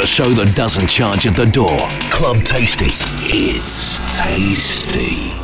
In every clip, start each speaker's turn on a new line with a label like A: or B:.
A: The show that doesn't charge at the door. Club Tasty. It's tasty.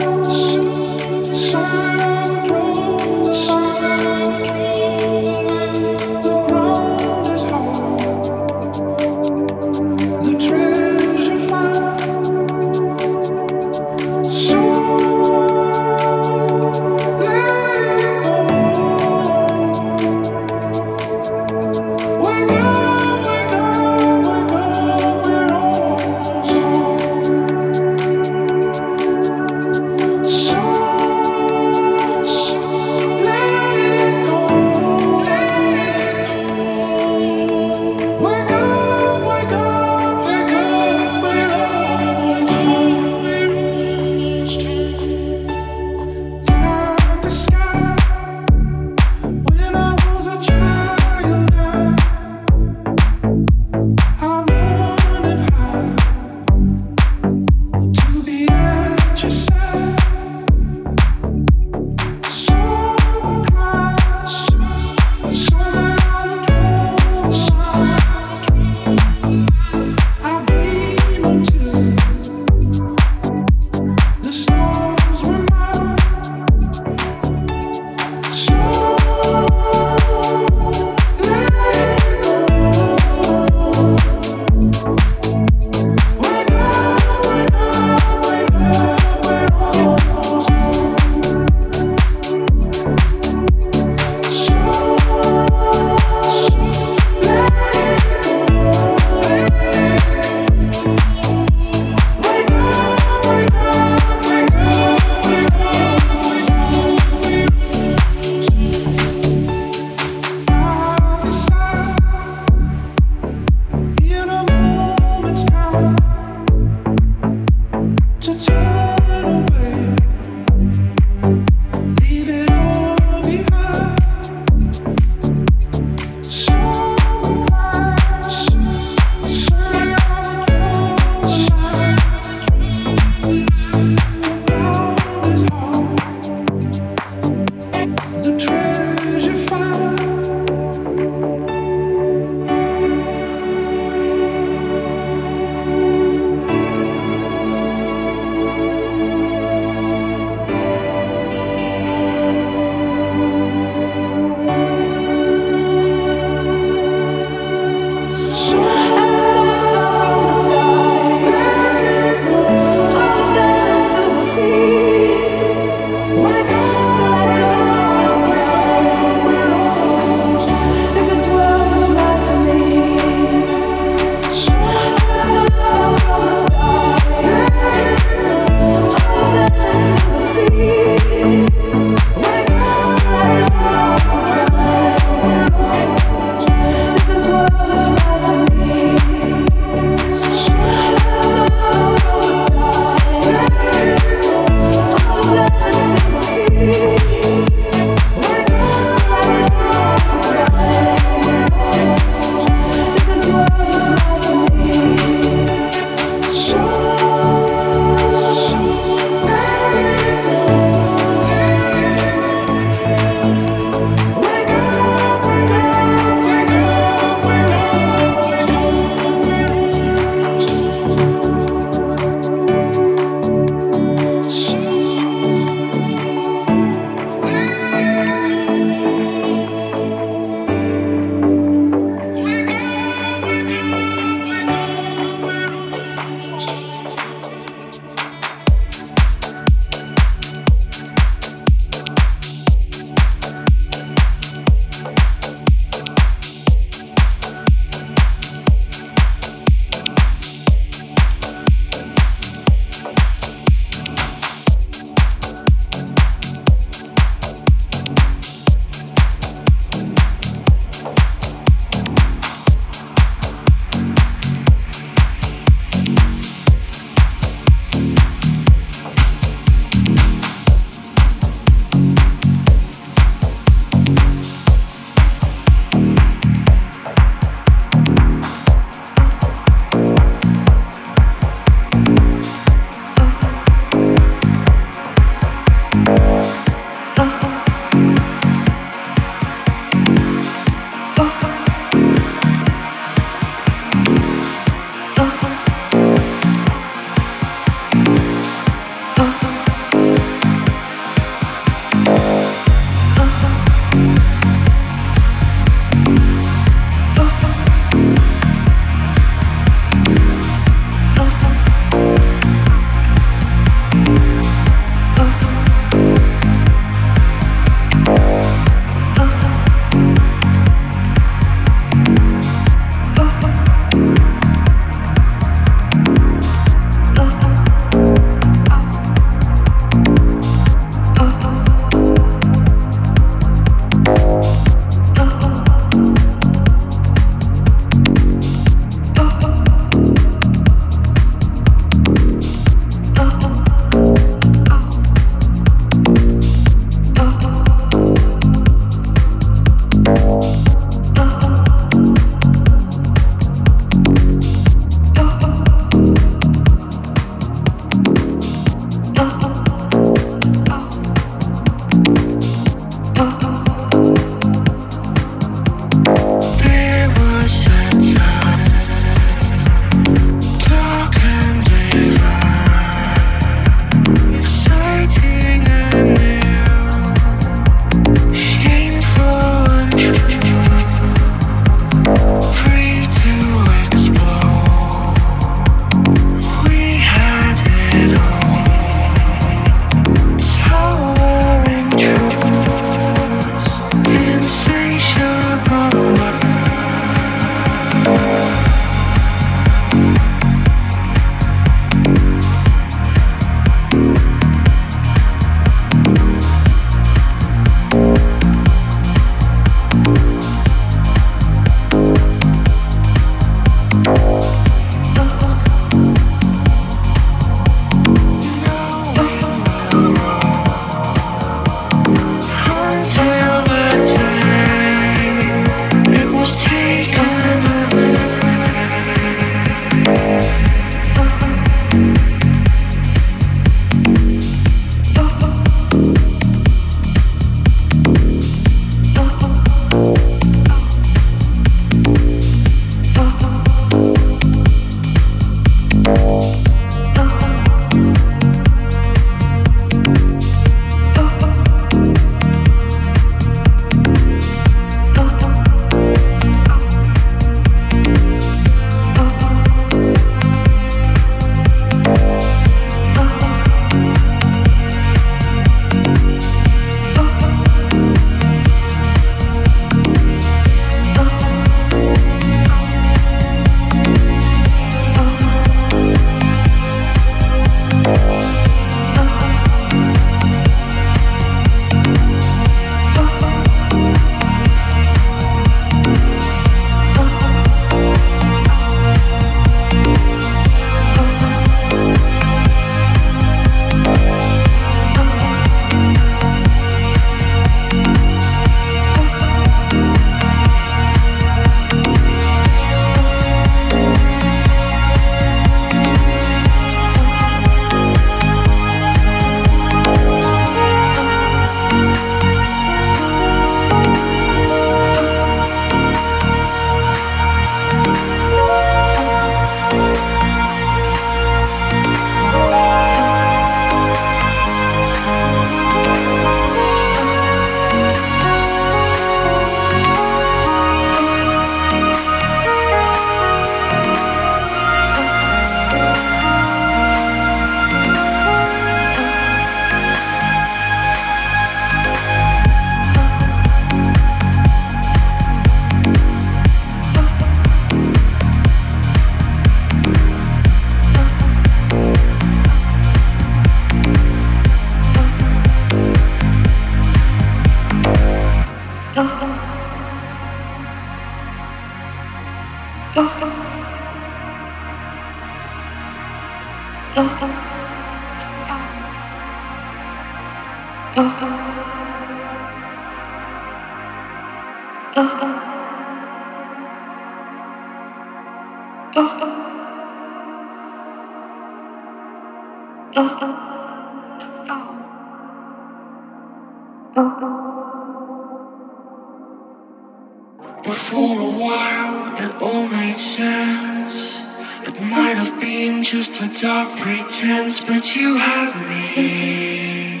B: But you had me,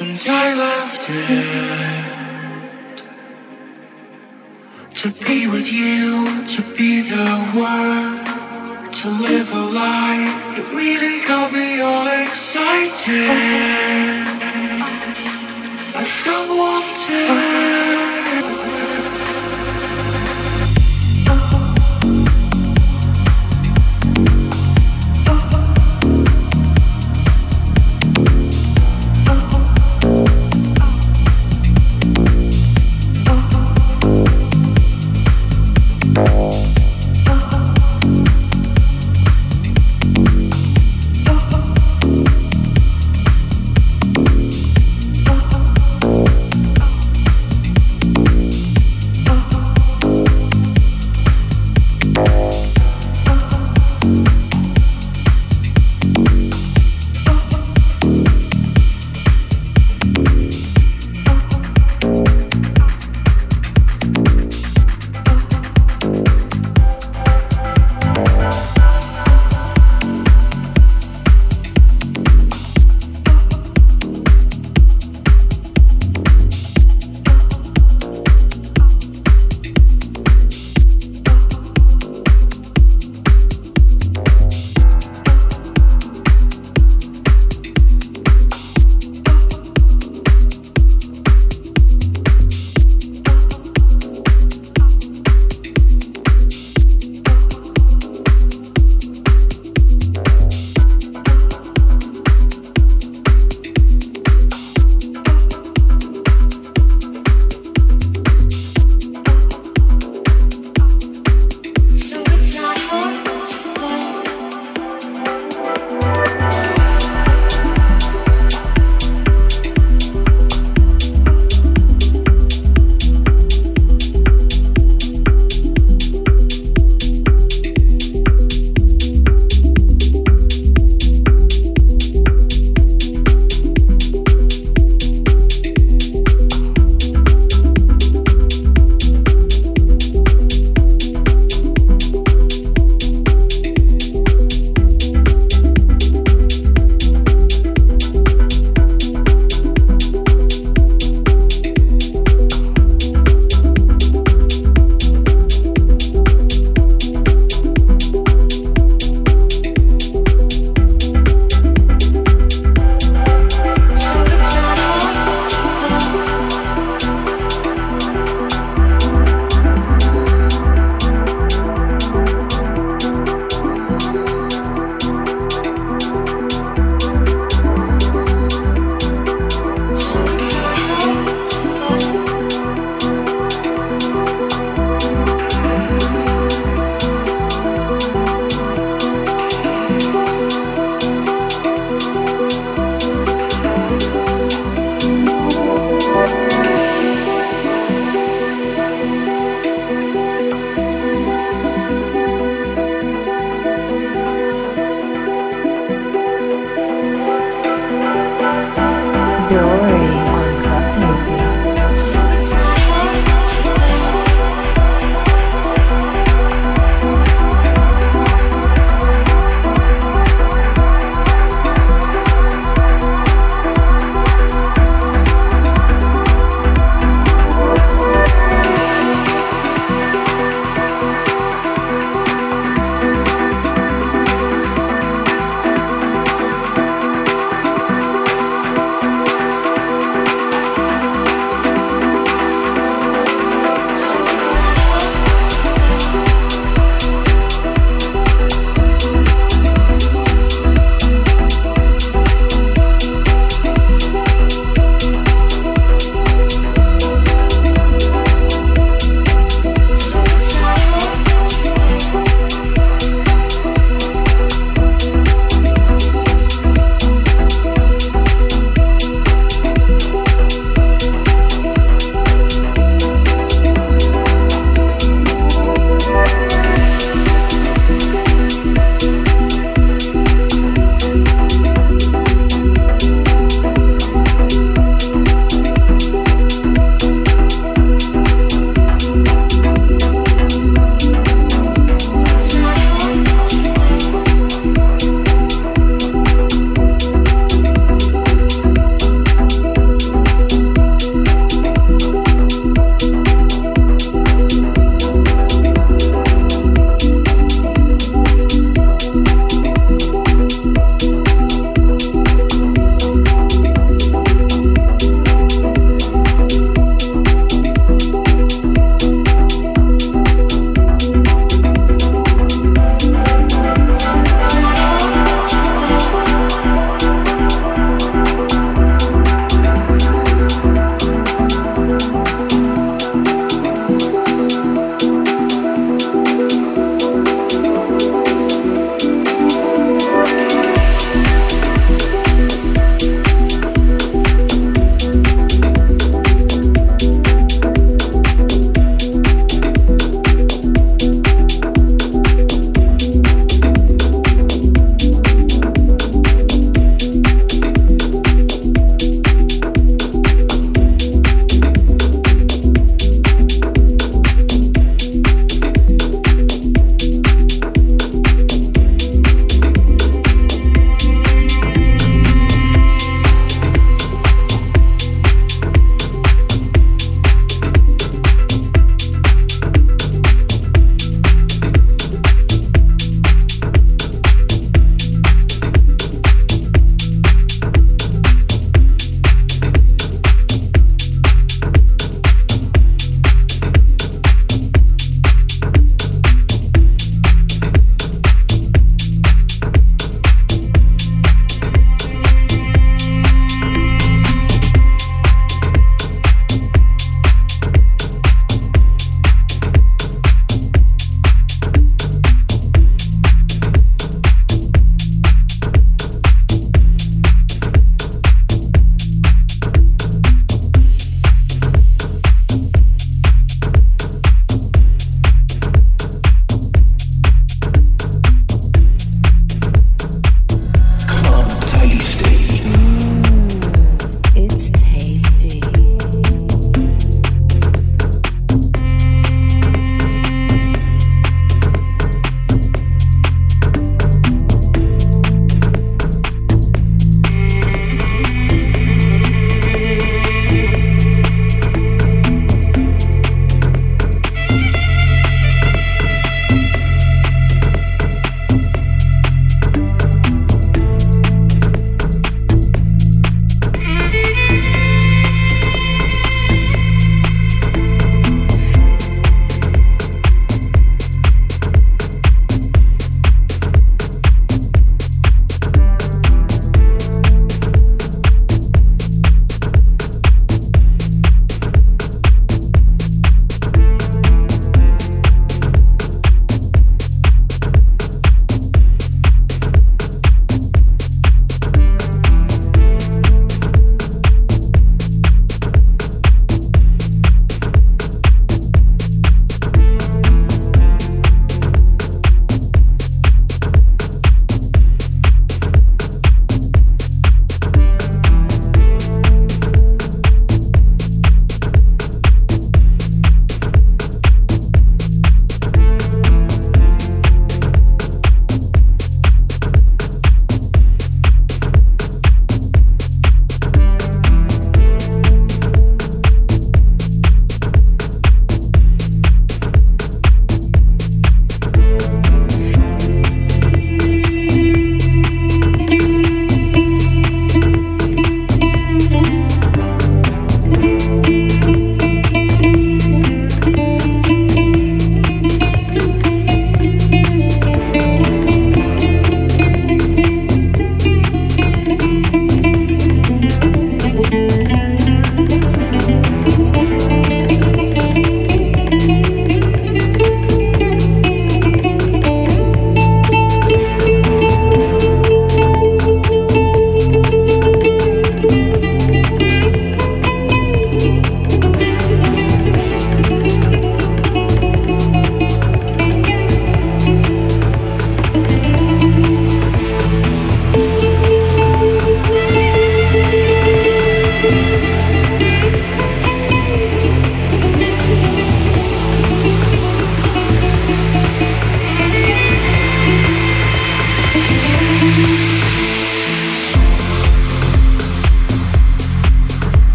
B: and I left it to be with you, to be the one, to live a life. It really got me all excited. I felt wanted.